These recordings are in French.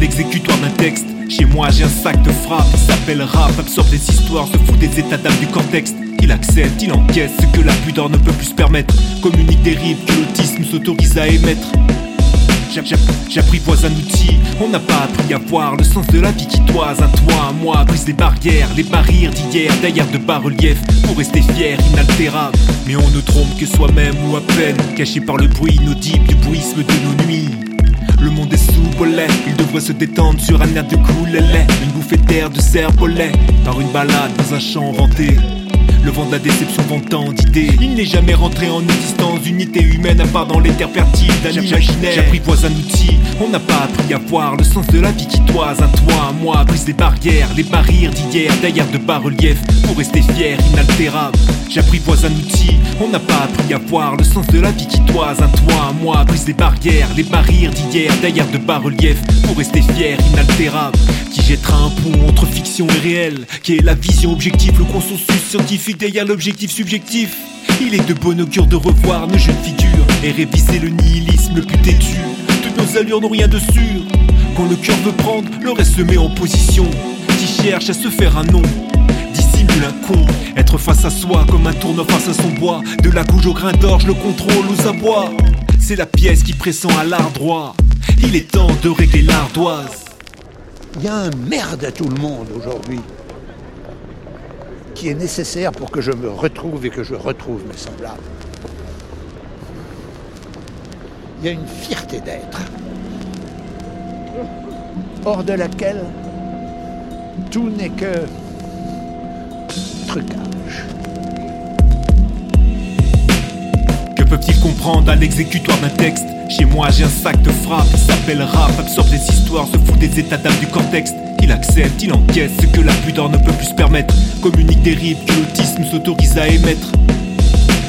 l'exécutoire d'un texte. Chez moi j'ai un sac de frappe, il s'appelle rap, absorbe des histoires, se fout des états d'âme du contexte. Il accepte, il encaisse ce que la pudeur ne peut plus se permettre. Communique des rives que l'autisme s'autorise à émettre. J'apprivoise un outil, on n'a pas appris à voir le sens de la vie qui toise. Un toit, un moi, brise les barrières, les barrières d'hier, d'ailleurs de bas-relief, pour rester fier, inaltérable. Mais on ne trompe que soi-même ou à peine, caché par le bruit inaudible du bruisme de nos nuits. Le monde est sous bolet, il devrait se détendre sur un air de lait Une bouffée d'air de cerf-bolet, par une balade dans un champ vanté. Le vent de la déception vend tant d'idées. Il n'est jamais rentré en existence d'unité humaine à part dans les terres fertiles d'un imaginaire. J'apprivoise un outil, on n'a pas appris à voir le sens de la vie qui toise. Un toit, un moi, brise les barrières, les barrières d'hier, d'ailleurs de bas-relief, pour rester fier, inaltérable. J'apprivoise un outil, on n'a pas appris à voir le sens de la vie qui toise. Un toit, un moi, brise les barrières, les barrières d'hier, d'ailleurs de bas-relief, pour rester fier, inaltérable. Qui jettera un pont entre fiction et réel, qui est la vision objective, le consensus scientifique? Derrière l'objectif subjectif. Il est de bon augure de revoir nos jeunes figures et réviser le nihilisme le plus têtu. Toutes nos allures n'ont rien de sûr. Quand le cœur veut prendre, le reste se met en position. Qui cherche à se faire un nom, dissimule un con. Être face à soi comme un tourneur face à son bois. De la gouge au grain d'orge, le contrôle aux abois. C'est la pièce qui pressent à l'art droit. Il est temps de régler l'ardoise. Il y a un merde à tout le monde aujourd'hui qui est nécessaire pour que je me retrouve et que je retrouve mes semblables. Il y a une fierté d'être, hors de laquelle tout n'est que trucage. Que peuvent-ils comprendre à l'exécutoire d'un texte? Chez moi j'ai un sac de frappe, s'appelle rap, absorbe des histoires, se fout des états d'âme du contexte. Il accepte, il encaisse ce que la pudeur ne peut plus se permettre. Communique des rives que l'autisme s'autorise à émettre.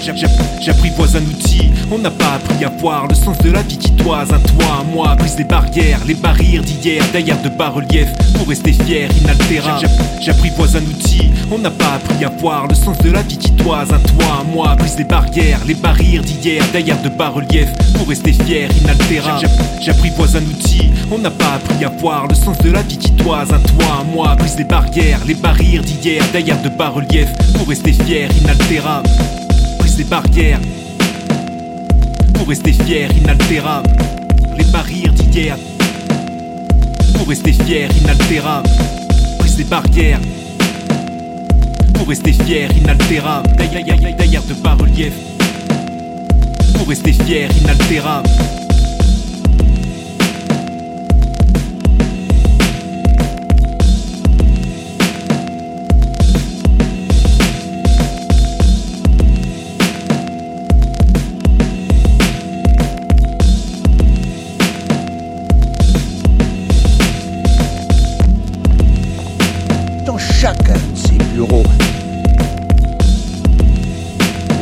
J'apprivoise un outil, on n'a pas appris à voir le sens de la vie qui toise. Un toit, moi, brise les barrières, les barrières d'hier, d'ailleurs de bas-relief, pour rester fier, inaltérable. J'apprivoise un outil, on n'a pas appris à voir le sens de la vie qui toise. Un toit, moi, brise les barrières, les barrières d'hier, d'ailleurs de bas-relief, pour rester fier, inaltérable. J'apprivoise un outil, on n'a pas appris à voir le sens de la vie qui toise. Un toit, moi, brise les barrières, les barrières d'hier, d'ailleurs de bas-relief, pour rester fier, inaltérable les barrières pour rester fier, inaltérable. Les barrières d'hier pour rester fier, inaltérable. Brise les barrières pour rester fier, inaltérable. D'ailleurs de bas-relief pour rester fier, inaltérable.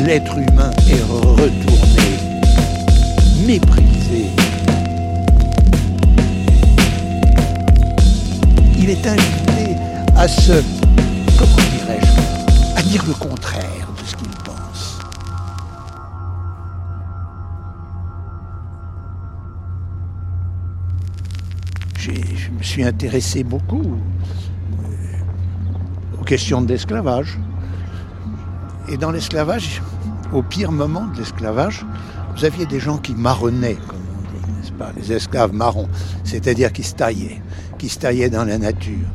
L'être humain est retourné, méprisé. Il est invité à se, comment dirais-je, à dire le contraire de ce qu'il pense. Je me suis intéressé beaucoup euh, aux questions d'esclavage. Et dans l'esclavage, au pire moment de l'esclavage, vous aviez des gens qui marronnaient, comme on dit, n'est-ce pas, les esclaves marrons, c'est-à-dire qui se taillaient, qui se taillaient dans la nature.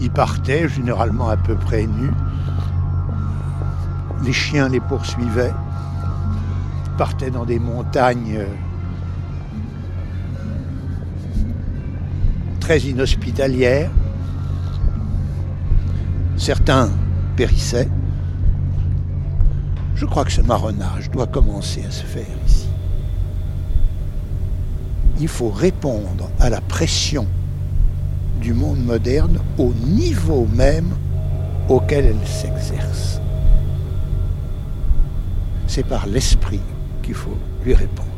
Ils partaient généralement à peu près nus. Les chiens les poursuivaient, partaient dans des montagnes euh, très inhospitalières. Certains périssaient. Je crois que ce marronnage doit commencer à se faire ici. Il faut répondre à la pression du monde moderne au niveau même auquel elle s'exerce. C'est par l'esprit qu'il faut lui répondre.